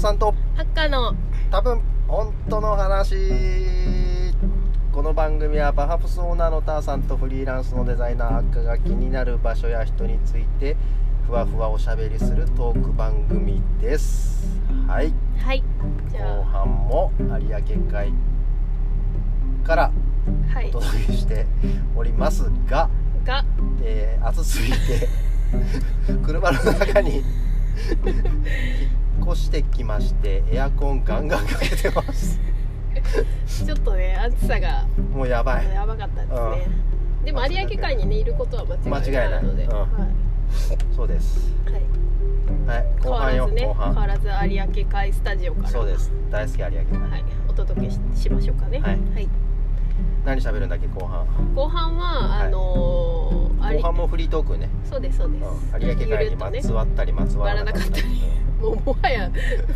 ーさんと。ハッカーの。多分本当の話。この番組はパハプスオーナーのターさんとフリーランスのデザイナーハッカが気になる場所や人についてふわふわおしゃべりするトーク番組です。はい。はい。じ後ゃ半も有明海からあはい。お届けしておりますが、が。えー暑すぎて 車の中に 越してきましてエアコンガンガンかけてます。ちょっとね暑さがもうやばい。やばかったですね。でも有明海にねいることは間違いないので、間違いない。うん。はいそうです。はい、はい。後半よ。変わらずね変わらず有明海スタジオから。そうです。大好き有明海、はい。お届けししましょうかね。はい。はい、何喋るんだっけ後半。後半は、はい。あのー、後半もフリートークね、そうですそうです、うん、有明海にまつわったりまつわらなかったり。わもうもはや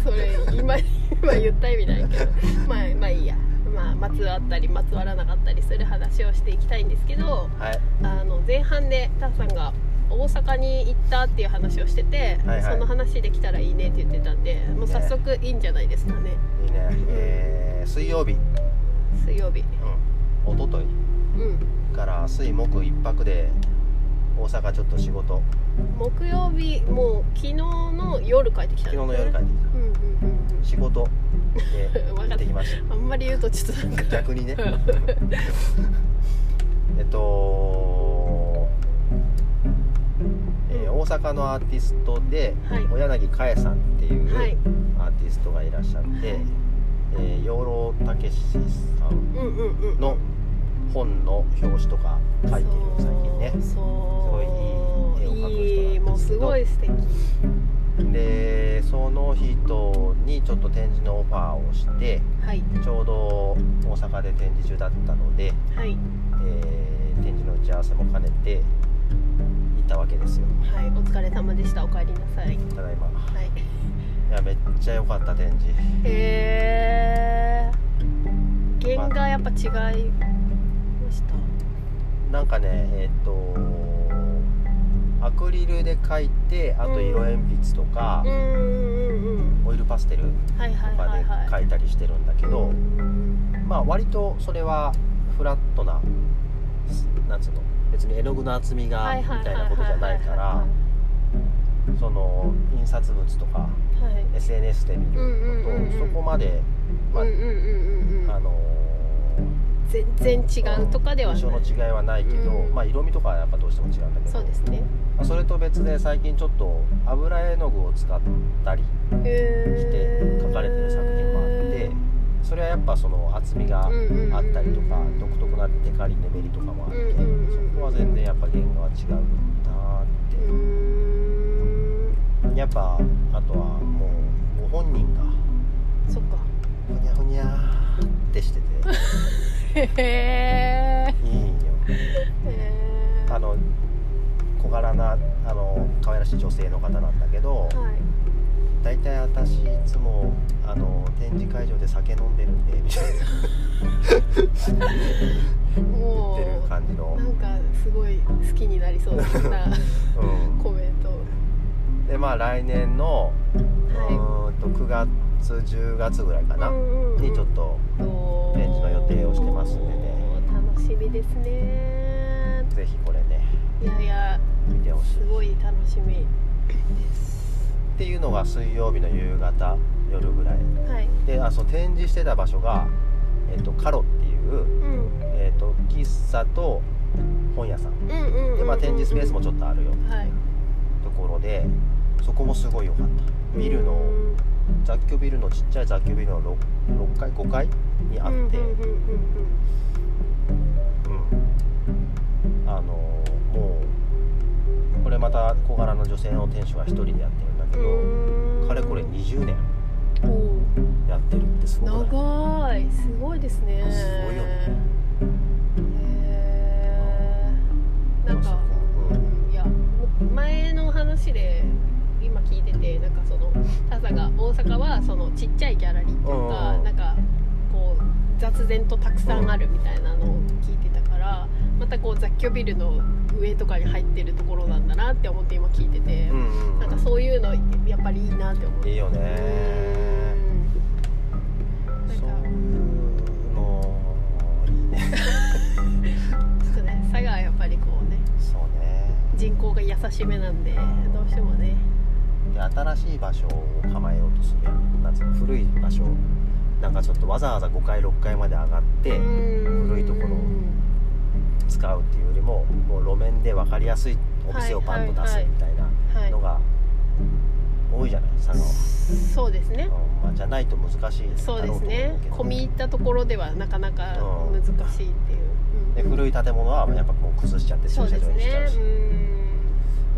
それ今今言った意味ないけど。まあまあいいや。まあまつわったりまつわらなかったりする話をしていきたいんですけどうんはい。あの前半でタンさんが大阪に行ったっていう話をしてて、はいはい。その話できたらいいねって言ってたんでもう早速いいんじゃないですかね。いいね、えー、水曜日、水曜日。うん、一昨日うん。から水木一泊で大阪ちょっと仕事。木曜日もう昨日の夜帰ってきた昨日の夜帰ってきうんうんうんうん。た仕事で 行ってきましあんまり言うとちょっとなんか。た逆にね。えっと、えー大阪のアーティストで、はい。小柳かえさんっていうはい。アーティストがいらっしゃって、はい。えー養老たけしさんうんうんうんの本の表紙とか書いてる最近ね。そうすごいいい絵を描く人なんですけど。もうすごい素敵でその人にちょっと展示のオファーをしてはい。ちょうど大阪で展示中だったので、はい。えー展示の打ち合わせも兼ねて行ったわけですよ。はい。お疲れ様でした。お帰りなさい。ただいま。はい。いやめっちゃ良かった展示。へえ原画やっぱ違い。ました。なんかねえっ、とアクリルで描いてあと色鉛筆とかうん、オイルパステルとかで描いたりしてるんだけど、うんまあ割とそれはフラットななんつうの別に絵の具の厚みがはいみたいなことじゃないからはその印刷物とかい。はい SNS で見るのと、そこまで、まああの全然違うとかではない。印象の違いはないけど、うん。まあ、色味とかはやっぱどうしても違うんだけど。そうですね。まあそれと別で最近ちょっと油絵の具を使ったりへして描かれてる作品もあってそれはやっぱその厚みがあったりとか独特なテカリネベリとかもあってうんうんうんそこは全然やっぱ原画は違うなうーーん。ってやっぱあとはもうご本人がそっか。ふにゃふにゃーってしてて へえいいん。よへあの小柄なあの可愛らしい女性の方なんだけどはい。大体私いつもあの展示会場で酒飲んでるんでみたいな。言もってるう感じのなんかすごい好きになりそうなうん。コメント。でまあ来年の、うーんと9月10月ぐらいかな、にちょっとと展示定をしてますんでね。楽しみですね。ぜひこれねいやいや見てほしいすごい楽しみです。っていうのが水曜日の夕方夜ぐらい。はい。であそう展示してた場所が、えっとカロっていう、うん。えっと喫茶と本屋さん。で、まあ、展示スペースもちょっとあるよはい。ところでそこもすごい良かった。ビルのうん雑居ビルのちっちゃい雑居ビルの 6, 6階5階にあって、うんあのもうこれまた小柄な女性の店主が一人でやってるんだけど、うん。かれこれ20年やってるってすごい？長い。すごいですね。すごいよね。へー。なんか、うん、いや前の話で今聞いててなんかそのタサが大阪はそのちっちゃいギャラリーっていうか、うん、なんかこう雑然とたくさんあるみたいなのを聞いてたからまたこう雑居ビルの上とかに入ってるところなんだなって思って今聞いてて、うんうん、なんかそういうのやっぱりいいなって思っていいよね、うん、なんかそういうのいいね。ちょっとね。佐賀はやっぱりこうねそうね。人口が優しめなんでどうしてもね。で新しい場所を構えようとするやん。なんつうの古い場所。なんかちょっとわざわざ5階6階まで上がって古いところを使うっていうよりももう路面で分かりやすいお店をパンと出すみたいなのが多いじゃない？佐賀は。そうですね、うんまあ、じゃないと難しいそうですね。込み入ったところではなかなか難しいっていう、で古い建物はやっぱもう崩しちゃって駐車場にしちゃうし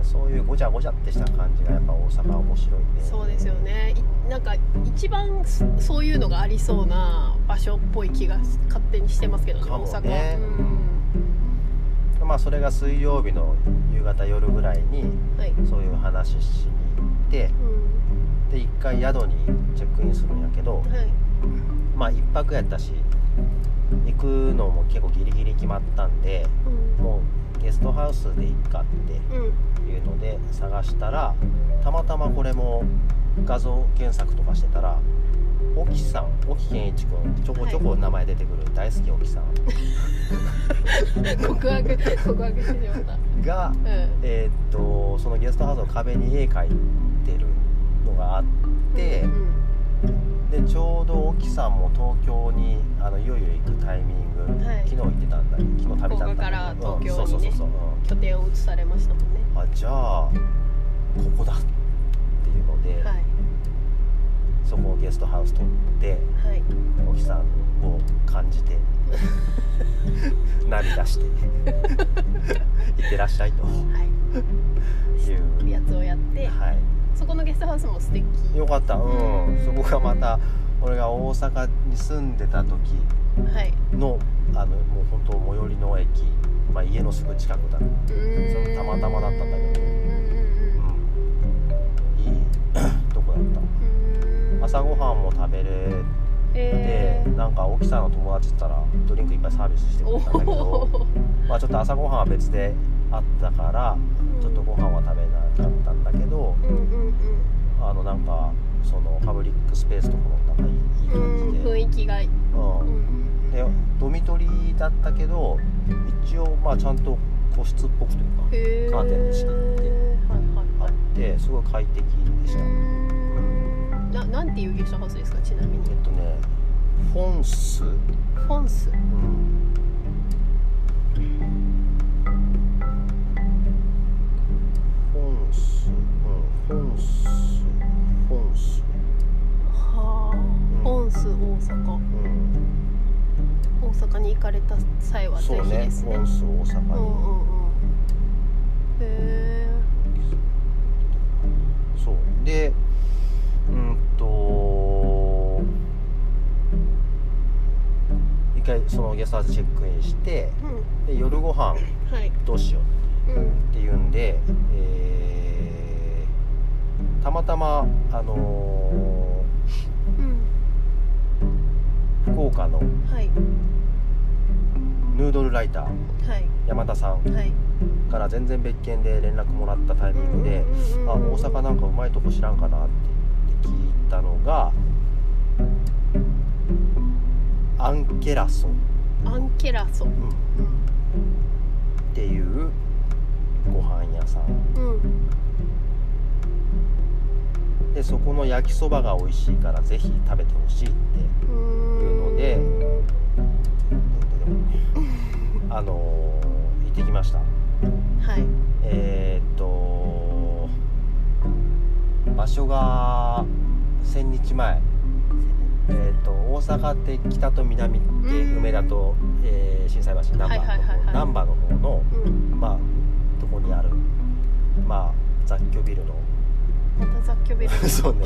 そういうごちゃごちゃってした感じがやっぱ大阪は面白いねそうですよね。なんか一番そういうのがありそうな場所っぽい気が勝手にしてますけどねね。大阪、うん、まあそれが水曜日の夕方夜ぐらいに、そういう話しに行って、うん、で一回宿にチェックインするんやけど、はい、まあ一泊やったし行くのも結構ギリギリ決まったんで、うん、もうゲストハウスで行っかっていうので探したらたまたまこれも画像検索とかしてたら沖さん沖健一君ちょこちょこ名前出てくる、はい、大好き沖さん。告白告白してしまった。が、うん、えー、っとそのゲストハウスの壁に絵描いてるのがあって、うんうん。でちょうど沖さんも東京にあのいよいよ行くタイミング、はい、昨日行ってたんだ昨日旅立ったんだから東京に、ね、拠点を移されましたもんねあじゃあここだっていうので、はい、そこをゲストハウス取って、はい、沖さんを感じて 涙して「いってらっしゃいと」はい、いう。やつをやって、はい。そこのゲストハウスも素敵。よかった。うん、そこがまた俺が大阪に住んでた時の、はい、あのもう本当最寄りの駅、まあ、家のすぐ近くだそのたまたまだったんだけどうん。いいとこだった。朝ごはんも食べれでなんか沖さんの友達ったらドリンクいっぱいサービスしてくれたんだけどまあちょっと朝ごはんは別であったからちょっとご飯は食べなかったんだけど、あのなんかそのパブリックスペースとかもなんかいい感じで、雰囲気がいい、うん、でドミトリーだったけど一応まあちゃんと個室っぽくというかカー。テンに仕切ってあってすごい快適でした、ななんていうゲストハウスですかちなみに。えっとねフォンス。フォンス、うん。本数本数はあ、本数大阪、うん、大阪に行かれた際はぜひですね。本数大阪に、うんうんうん、へえそう。でうんと一回そのゲストハウスチェックインして、うん、で夜ご飯どうしようっていうんで、うん、えーたまたまあのーうん、福岡の、はい、ヌードルライター、はい、山田さんから全然別件で連絡もらったタイミングで「あ大阪なんかうまいとこ知らんかな」って聞いたのがアンケラソアンケラソ、うん、っていうご飯屋さん、うん。でそこの焼きそばが美味しいからぜひ食べてほしいっていうのであの行ってきました。はい。えー、っと場所が千日前。えーと、大阪って北と南って梅田と、えー、心斎橋難波の方、難波の方の、うん、まあとこにあるまあ雑居ビルの。また雑居ビル。そうね。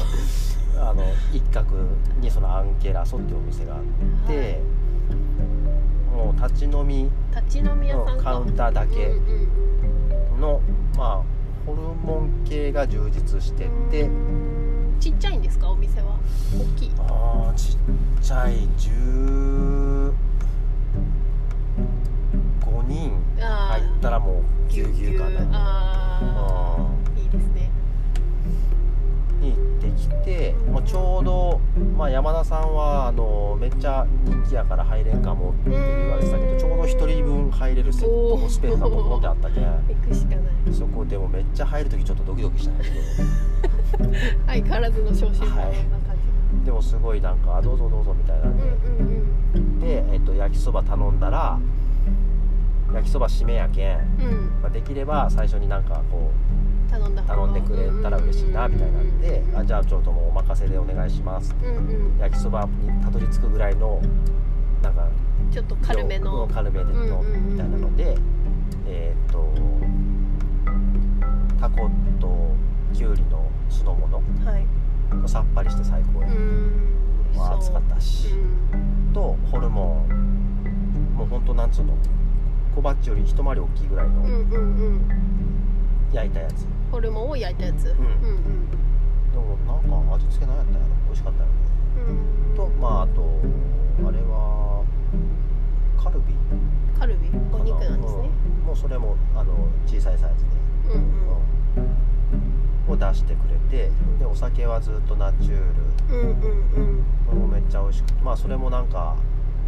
あの一角にそのアンケラソっていうお店があって、はい、もう立ち飲み立ち飲み屋さんカウンターだけの、まあホルモン系が充実してて。ちっちゃいんですか？お店は。大きい。ああちっちゃい。15人入ったらもうぎゅうぎゅうかな。ああきて、まあ、ちょうど、まあ、山田さんはあのめっちゃ人気やから入れんかもって言われてたけどちょうど1人分入れるセットのスペースがボンボンってあったけん。行くしかない。そこでもめっちゃ入る時ちょっとドキドキしたんやけど。相変わらずの昇進なはい感じ、でもすごいなんかあどうぞどうぞみたいなんで、うんうんうん。で、えっと、焼きそば頼んだら焼きそば締めやけん、うん。まあ、できれば最初になんかこ頼んだう頼んでくれたら嬉しいなみたいなんであじゃあちょっともうお任せでお願いします。うんうん。焼きそばにたどり着くぐらいのなんかちょっと軽めの。うん軽めでのみたいなのでえーっとタコときゅうりの酢の物はい。さっぱりして最高や、うん。まあ暑かったし、う。んとホルモン。もうほんとなんつうの？小バッチより一回り大きいぐらいのうんうんうん焼いたやつ、ホルモンを焼いたやつ。ん。うんでもなんか味付け何やったんやろ美味しかったよね。うん。うんとまああとあれはカルビ。カルビ？お肉なんですね。うん。もうそれもあの小さいサイズで、うんうんを出してくれてでお酒はずっとナチュール。うんうんうん。うんこれもめっちゃ美味しくてまあそれもなんか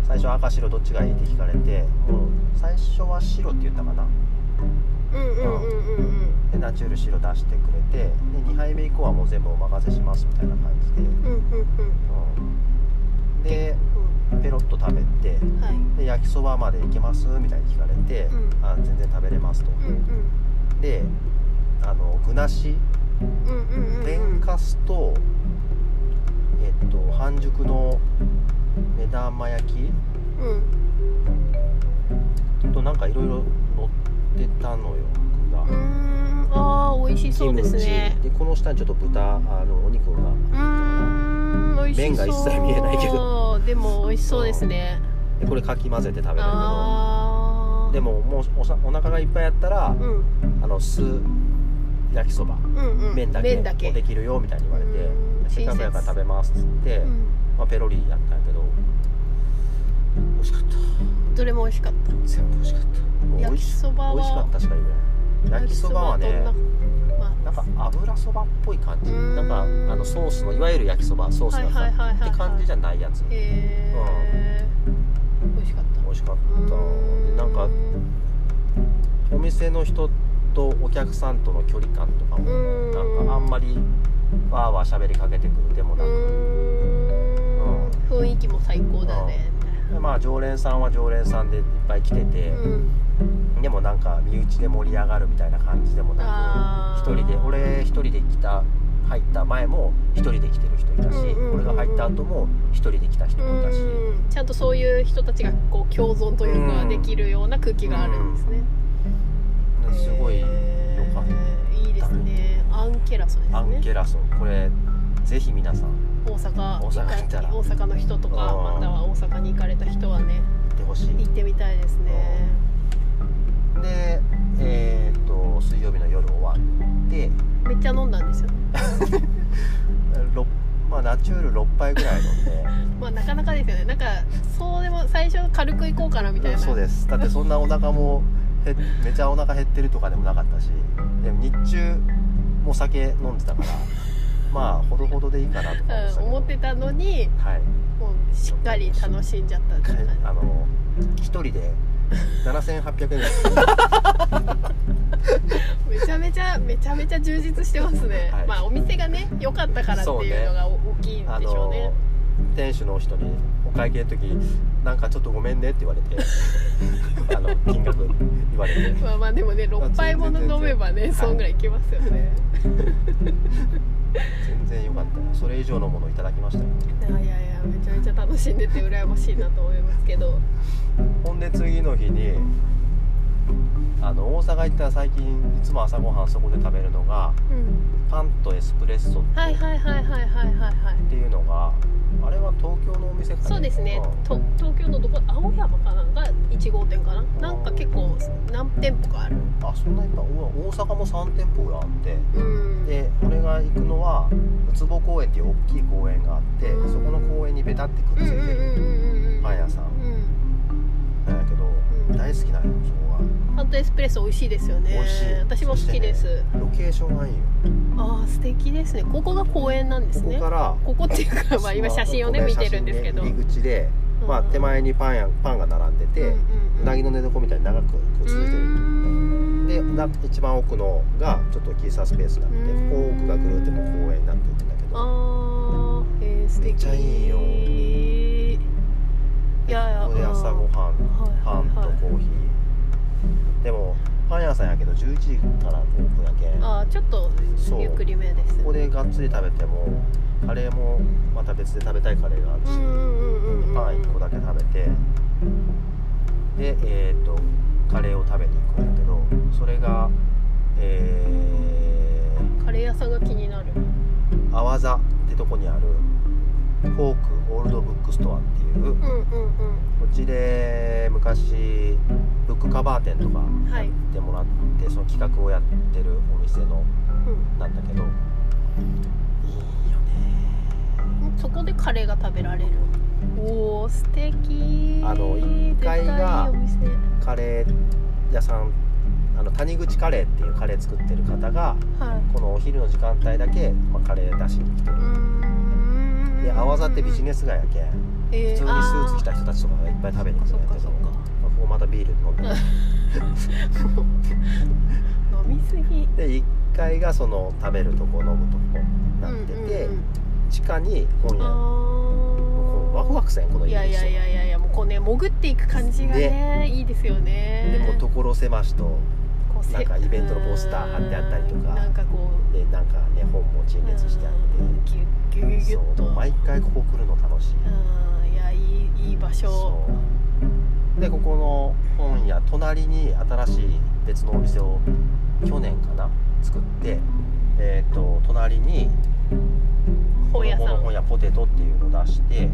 最初赤白どっちがいいって聞かれてもう最初は白って言ったかなうんうんうんうんうん。でナチュール白出してくれてで2杯目以降はもう全部お任せしますみたいな感じで、うんうんうんうん、でペロッと食べてうんはい。で焼きそばまで行けますみたいに聞かれて、うん。あ全然食べれますと。うんうん。であの具なし。天かすとえっと半熟の目玉焼き。うん。となんかいろいろ乗ってたのよ具が。うーんあー美味しそうですね。でこの下にちょっと豚あのお肉が。うーん美味しそう麺が一切見えないけど。でも美味しそうですね。でこれかき混ぜて食べるけどでももうおさお腹がいっぱいやったら、うん。あの酢焼きそば。うんうん。麺だけ。麺だけ。もできるよみたいに言われて。うん。せっかくやから食べますっつって、うん。まあ、ペロリやったんやけど。美味しかったどれも美味しかっ全部美味しかった。焼きそばは美味しかったしか言えない。焼きそばはねなんか油そばっぽい感じ。なんかあのソースのいわゆる焼きそばソースがさ、はいはいはいはいはいって感じじゃないやつ。へえ美味しかった。美味しかった。でなんかお店の人とお客さんとの距離感とかもうん。なんかあんまりわーわー喋りかけてくるでもうなく。ーん。雰囲気も最高だね。でまあ常連さんは常連さんでいっぱい来てて、うん。でもなんか身内で盛り上がるみたいな感じでもなく一人で俺一人で来た入った前も一人で来てる人いたし、うんうんうんうん。俺が入った後も一人で来た人もいたし、うん。ちゃんとそういう人たちがこう共存というかうんできるような空気があるんですね、すごい良へーかった、いいですね。アンケラソですね。アンケラソ。ンこれぜひ皆さん大阪大阪大阪の人とかうん。または大阪に行かれた人はね行ってほしい。行ってみたいですね。でえーっと水曜日の夜終わって。めっちゃ飲んだんですよ。ろまあナチュール6杯ぐらい飲んで。まあなかなかですよね。なんかそうでも最初軽く行こうかなみたいな。そうです。だってそんなお腹もへめちゃお腹減ってるとかでもなかったし。でも日中も酒飲んでたからまあほどほどでいいかなとか思ってたけどうん思ってたのにはい。もうしっかり楽しんじゃったって感じ。あの一人で7800円ぐらいめちゃめちゃめちゃめちゃ充実してますね、はい。まあお店がね良かったからっていうのが大きいんあでしょうね。の店主の人にお会計の時なんかちょっとごめんねって言われて あの金額言われて。まあまあでもね6杯もの飲めばねそんぐらいいけますよね、全然良かった。よそれ以上のものをいただきましたよ。い、やいやいやめちゃめちゃ楽しんでて羨ましいなと思いますけど。ほんで次の日にあの大阪行ったら最近いつも朝ごはんそこで食べるのがうん。パンとエスプレッソってはいはいはいはいはいはいはいってい。うのがあれは東京のお店かねそうですね、東京のどこ青山かなんか1号店かな？なんか結構何店舗かある。あそんないっぱいお大阪も3店舗があってうん。で俺が行くのはウツボ公園っていう大きい公園があってうん。そこの公園にベタってくっついてるるパン屋さん大好きなんよそこがパンとエスプレッソ美味しいですよね。美味しい。私も好きです、ねロケーションがいいよ。ああ素敵ですね。ここが公園なんですこね。こからここっていうか、まあ、今写真をね見てるんですけど。入り口で、まあ、うん。手前にパンやパンが並んでて、うなぎの寝床みたいに長くこう続いてる。でな一番奥のがちょっと喫茶スペースがあってうん。ここ奥がぐるってもう公園になっていくんだけど。あーへえ素敵。めっちゃいいよいやいやここで朝ごはんはいパンとはいコーヒー。でもパン屋さんやけど11時からオープンやけん。あーちょっとそう。ゆっくりめですここでがっつり食べてもカレーもまた別で食べたいカレーがあるし。パン1個だけ食べて。でえっ、とカレーを食べに行くんだけどそれがえカレー屋さんが気になる。ー、阿波座ってとこにある FOLK old book store っていううんうんうんこっちで昔ブックカバー店とかはい。やってもらって、その企画をやってるお店のうん。なんだけどいいよね。そこでカレーが食べられる。おお素敵。あの一階がカレー屋さんあの谷口カレーっていうカレー作ってる方がはい。このお昼の時間帯だけ、まあ、カレー出しに来てるで阿波座ってビジネス街やけん。え普通にスーツ着た人たちとかがいっぱい食べに来るんやけど、ここまたビール飲んで飲みすぎ。で1階がその食べるとこ飲むとこなってて、うんうんうん。地下に本屋。ワクワクせんこのーいやいやいやいやいやもうこうね潜っていく感じがねいいですよね。でもう所狭しとなんかイベントのポスター貼ってあったりとか。うんなんかこう。でなんかね本も陳列してあっうんギュッギュと毎回ここ来るの楽しい。うんいやいいいい場所。でここの本屋隣に新しい別のお店を去年かな作ってえっ、と隣に本屋さん。本屋ポテトっていうのを出して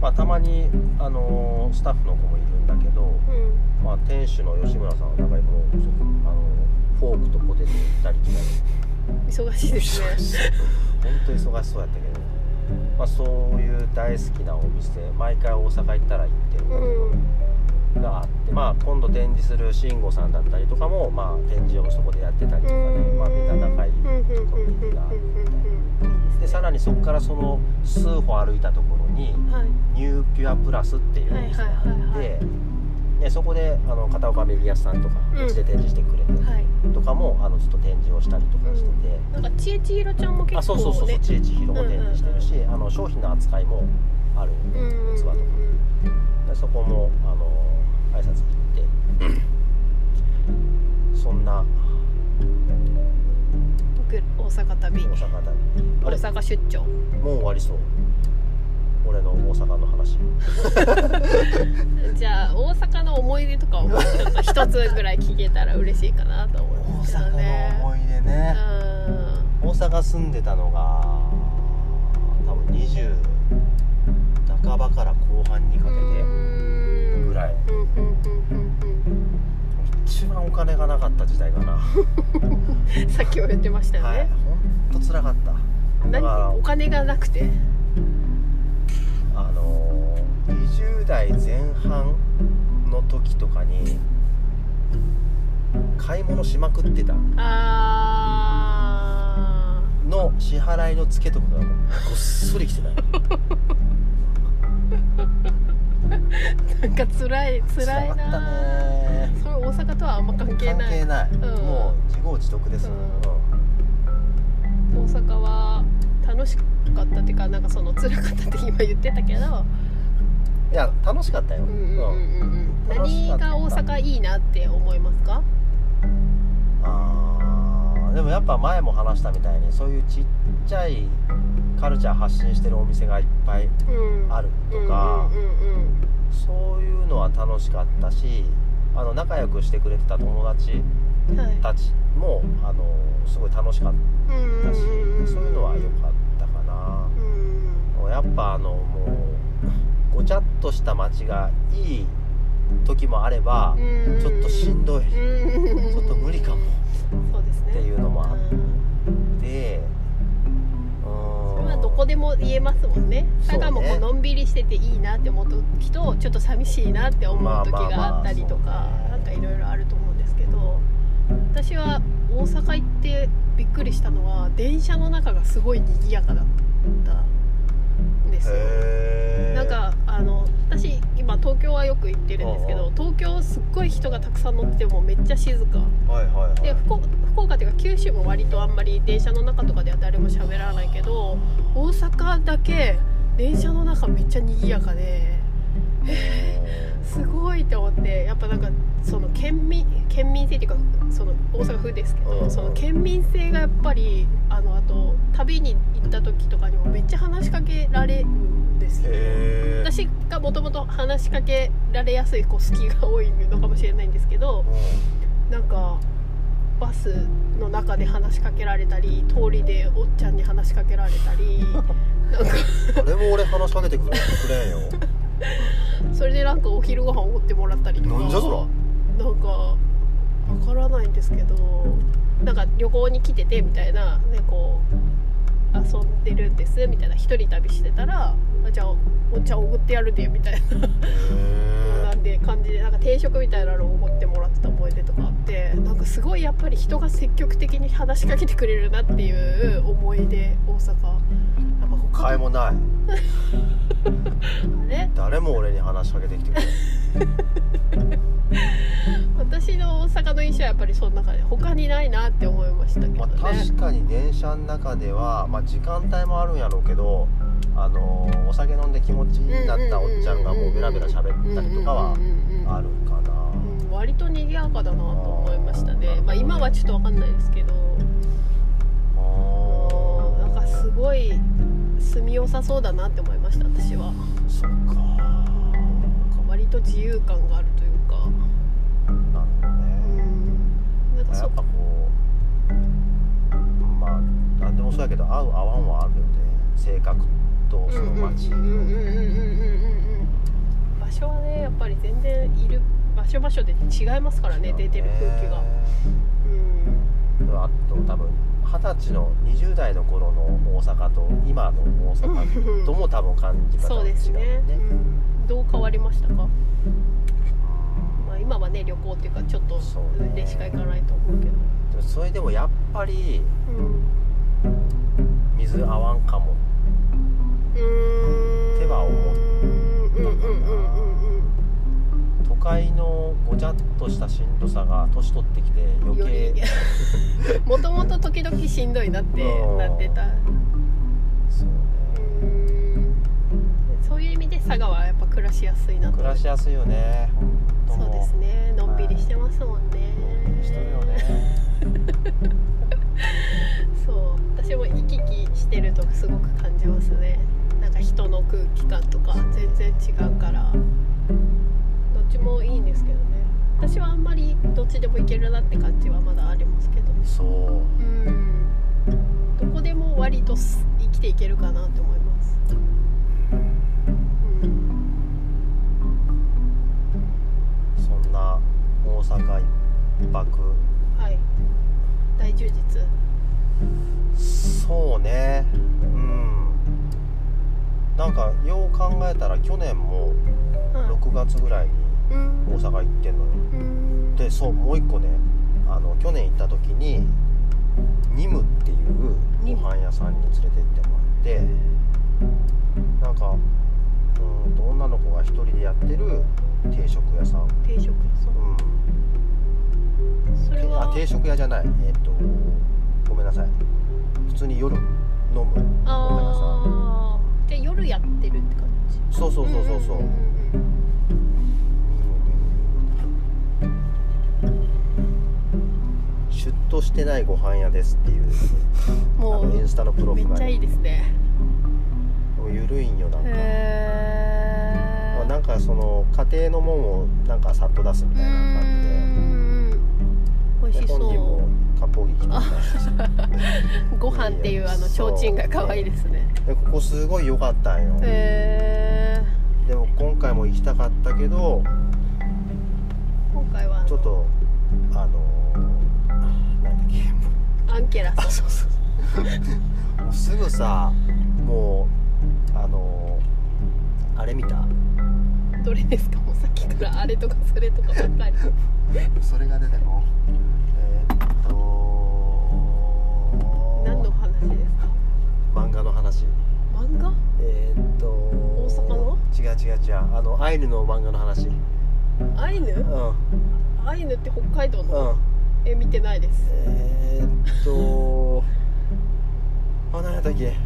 まあたまにあのースタッフの子もいるんだけど、うん。まあ、店主の吉村さんはなんかもうそあのフォークとポテト行ったり来たり忙しいですね。本当に忙しそうやったけど、まあ、そういう大好きなお店毎回大阪行ったら行ってるがあって、まあ、今度展示する慎吾さんだったりとかも、まあ、展示をそこでやってたりとかね、まあ、みんな仲いいうんうんうんうんうんコミュニティがんでさらにそこからその数歩歩いたところにはい。ニューピュアプラスっていうお店があはいはいはいってでそこであの片岡メディアスさんとかうちで展示してくれて、はい。とかもあのちょっと展示をしたりとかしてて。なんかちえちひろちゃんも結構ね。あそうそうそうそうちえちひろも展示してるし、あの商品の扱いもある器とか。でそこもあの挨拶行って。そんな。ぐ大阪旅。大阪だあ大れ阪出張。もう終わりそう俺の大阪の話。じゃあ大阪の思い出とかをもうちょっと一つぐらい聞けたら嬉しいかなと思うんですけどね。大阪の思い出ね。うん。大阪住んでたのが多分20半ばから後半にかけてぐらい。一番お金がなかった時代かな。う んさっきも言ってましたよはい。ね、ほんとつらかった。だから何？お金がなくて？あのー20代前半の時とかに買い物しまくってた。あの支払いのツケとかがもうごっそりきてな なんか辛い辛いかったなねそれ大阪とはあんま関係関ない。係ない、ん。もう自業自得です、うんうん。大阪は楽しかったっていうかなんかその辛かったって今言ってたけど。いや楽しかったよ、うんうんうんうん。何が大阪いいなって思いますか？あーでもやっぱ前も話したみたいにそういうちっちゃいカルチャー発信してるお店がいっぱいうん。あるとか、そういうのは楽しかったしあの仲良くしてくれてた友達うんうんはい。たちもあのすごい楽しかったし、そういうのは良かったやっぱあのもうごちゃっとした街がいい時もあれば、うん。ちょっとしんどい、うん。ちょっと無理かも。そうですね。っていうのもあっうん。てどこでも言えますもんね。佐賀もこうのんびりしてていいなって思う時とちょっと寂しいなって思う時があったりとかまあまあまあね。なんかいろいろあると思うんですけど私は大阪行ってびっくりしたのは電車の中がすごい賑やかだった。んですよ。へえなんかあの私今東京はよく行ってるんですけど東京すっごい人がたくさん乗っててもめっちゃ静か。はいはいはい。で福福岡っていうか九州も割とあんまり電車の中とかでは誰も喋らないけど大阪だけ電車の中めっちゃ賑やかですごいって思ってやっぱなんかその県民県民性っていうかその大阪府ですけど、うん。その県民性がやっぱりあのあと旅に行った時とかにもめっちゃ話しかけられるんですよ。私がもともと話しかけられやすいこう好きが多いのかもしれないんですけどなんかバスの中で話しかけられたり通りでおっちゃんに話しかけられたりなんか 誰も俺話しかけてくれんよ それでなんかお昼ご飯おごってもらったりとか。なんじゃそなんかわからないんですけどなんか旅行に来ててみたいなねこう遊んでるんですみたいな一人旅してたらあじゃあお茶おごってやるでみたいな。へなんで感じでなんか定食みたいなのをおごってもらってた思い出とかあってなんかすごいやっぱり人が積極的に話しかけてくれるなっていう思い出大阪。やっぱえ他買いもないあれ誰も俺に話しかけてきてくれ 私の大阪の印象はやっぱりその中で他にないなって思いましたけどまね、あ、確かに電車の中では、まあ、時間帯もあるんやろうけど、あのーお酒飲んで気持ちになったおっちゃんがもうベラベラ喋ったりとかはあるかな、うん割と賑やかだなと思いましたね。まあ今はちょっと分かんないですけど。あなんかすごい住みよさそうだなって思いました私は。そうか。割と自由感があるというか。なるほどね。うん。なんかそっかこうまあ何でもそうやけど合う合わんはあるよね。性格とその街場所はねやっぱり全然いる場所場所で違いますからね出てる空気がうん。あと多分二十歳の20代の頃の大阪と今の大阪とも多分感じ方そうが違うよですね。ねうん、どう変わりましたか、まあ、今はね旅行っていうかちょっとそうね。でしか行かないと思うけど。でもそれでもやっぱりうん。水合わんかも。うーん。手は思った都会のごちゃっとしたしんどさが年取ってきてうん余計 もともと時々しんどいなってうん。なってた。そううねん。そういう意味で佐賀はやっぱ暮らしやすいなと。暮らしやすいよねそうですね。のんびりしてますもんね。のんびりしとるよね。そう。私も行き来してるとすごく感じますね。なんか人の空気感とか全然違うからちもいいんですけどね。私はあんまりどっちでもいけるなって感じはまだありますけどそう。うん。どこでも割とす生きていけるかなって思います。うん。そんな大阪一泊。はい。大充実。そうね。うん。なんかよう考えたら去年もはい。6月ぐらいにうん大阪行ってんのよ。うん。でそうもう一個ねあの去年行った時にニムっていうご飯屋さんに連れてってもらってなんかうんと女の子が一人でやってる定食屋さん、定食屋さん。うん、それはあ定食屋じゃない。えっ、とごめんなさい。普通に夜飲むごめんなさああじゃあ夜やってるって感じ。いそうそうそうそうそう、んんんシュッとしてないご飯屋ですっていううんもうあのインスタのプロフがめっちゃいいですね。もう緩いんよなんか、へまあなんかその家庭のもんをなんかさっと出すみたいな感じで。本人もそ割烹着着てみたいなうご飯っていうあの提灯が可愛いですね。でここすごい良かったんよ。へえでも今回も行きたかったけど今回は。ちょっとあのアンケラあスそうそう。そ うもうすぐさもうあのあれ見た？どれですか？もうさっきからあれとかそれとかばっかり。それが出てこうえーっと何の話ですか？漫画の話。漫漫画？えー、っと大阪の？違う違う違う。あのアイヌの漫画の話。うんアイヌ？うん。アイヌって北海道の？え見てないです。えー、っと あ何やったっけ？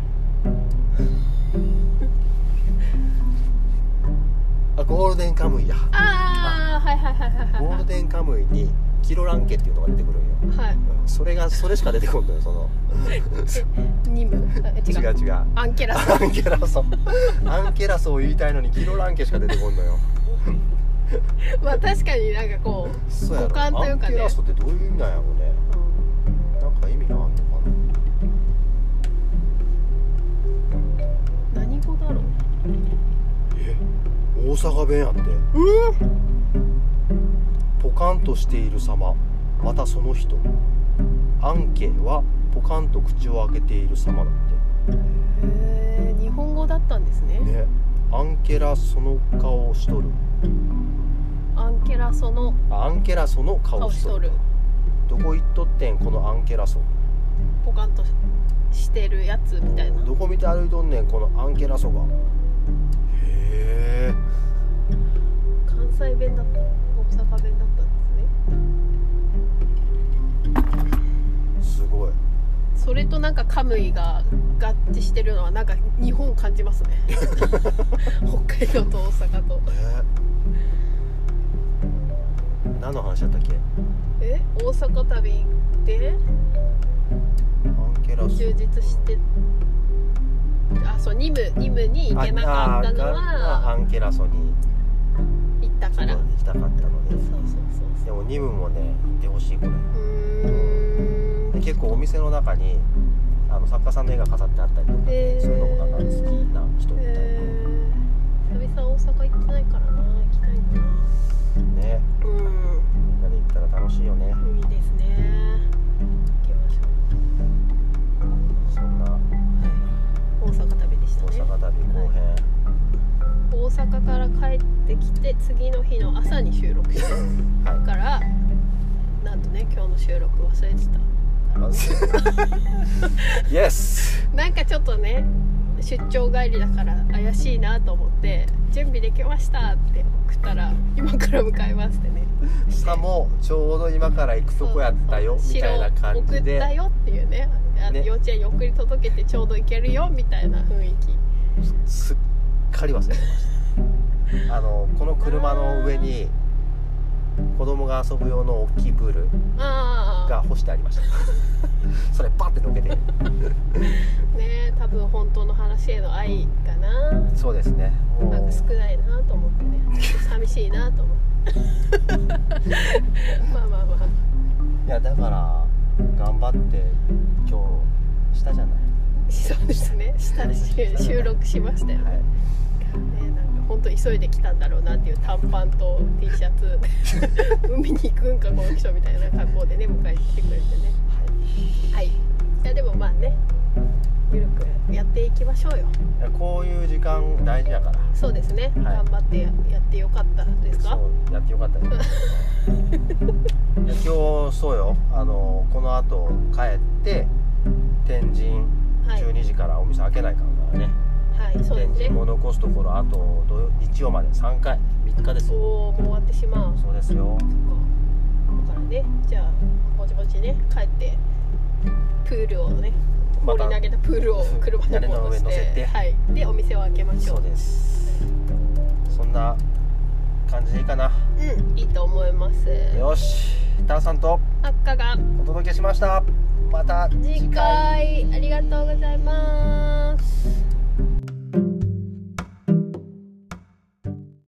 あゴールデンカムイやああはいはいはいはいはいゴールデンカムイにキロランケっていうのが出てくるんよ。はい。うんそれがそれしか出てこんのよその。ニムあ違違う違う。アンケラスアンケラソアンケラソを言いたいのにキロランケしか出てこんのよ まあ確かになんかこうそうやというかね。アンケラソってどういう意味なんやろうねなんか意味があんのか何語だろう。なえ？大阪弁やって。うん。ポカンとしている様。またその人。アンケはポカンと口を開けている様だっへえ日本語だったんですね。てね。アンケラその顔をしとるアンケラソのあアンケラその顔顔しとる。どこ行っとってんこのアンケラソ？ポカンとしてるやつみたいな。どこ見て歩いとんねんこのアンケラソが。へえ。関西弁だった。大阪弁だったんですね。すごい。それとなんかカムイが合致してるのはなんか日本感じますね。北海道と大阪と。え話だったっけ？え？大阪旅でアンケラソ充実してあそうニムニムに行けなかったのああアはンケラソに。行ったから。行きたかったのそうでそうそう。でもニムもね行ってほしいこれそうん。で結構お店の中にあの作家さんの絵が飾ってあったりとか、ねへー。そういうのもなんか好きな人みたいな、えー、久々大阪行ってないからな行きたいな。ね。うみんったら楽しいよね。んいいですね。行きましょそんなうはい。大阪旅でした大ね阪旅後編、大阪から帰ってきて次の日の朝に収録して はい。からなんとね今日の収録忘れてた。なんかちょっとね出張帰りだから怪しいなと思って「準備できました」って送ったら「今から向かいます」ってね。さもちょうど今から行くとこやったよみたいな感じ白送ったでよっていうねあのね。幼稚園に送り届けてちょうど行けるよみたいな雰囲気。すっかり忘れてました。あのこの車の上に子供が遊ぶ用の大きいプールが干してありました。それパッてのけて。ね多分本当の話への愛かな。そうですね。もなんかう少ないなと思ってね。寂しいなと思って。まあまあまあ。いやだから頑張って今日したじゃない。そうですね。したし収録しましたよ。ね,、はいねなんか本当急いで来たんだろうなっていう短パンと T シャツ。海に行くんかこの人みたいな格好でね迎えに来てくれてね。はい。い。やでもまあねゆるくやっていきましょうよ。いやこういう時間大事やから。そうですね、はい。頑張ってややってよかったですか？そうやってよかったです いや今日そうよ。あのこの後帰って天神はい。12時からお店開けないからね、はいそうですね。天神も残すところあと土曜日曜まで3回3日ですよ。おおもう終わってしまう。そうですよ。そっか。だからねじゃあぼちぼちね帰ってプールをね放り投げたプールを 車に戻して乗せて。はい、でお店を開けましょそううです。そんな感じでいいかな。うんいいと思います。よし。ターさんとあっかが。お届けしました。また次回。ありが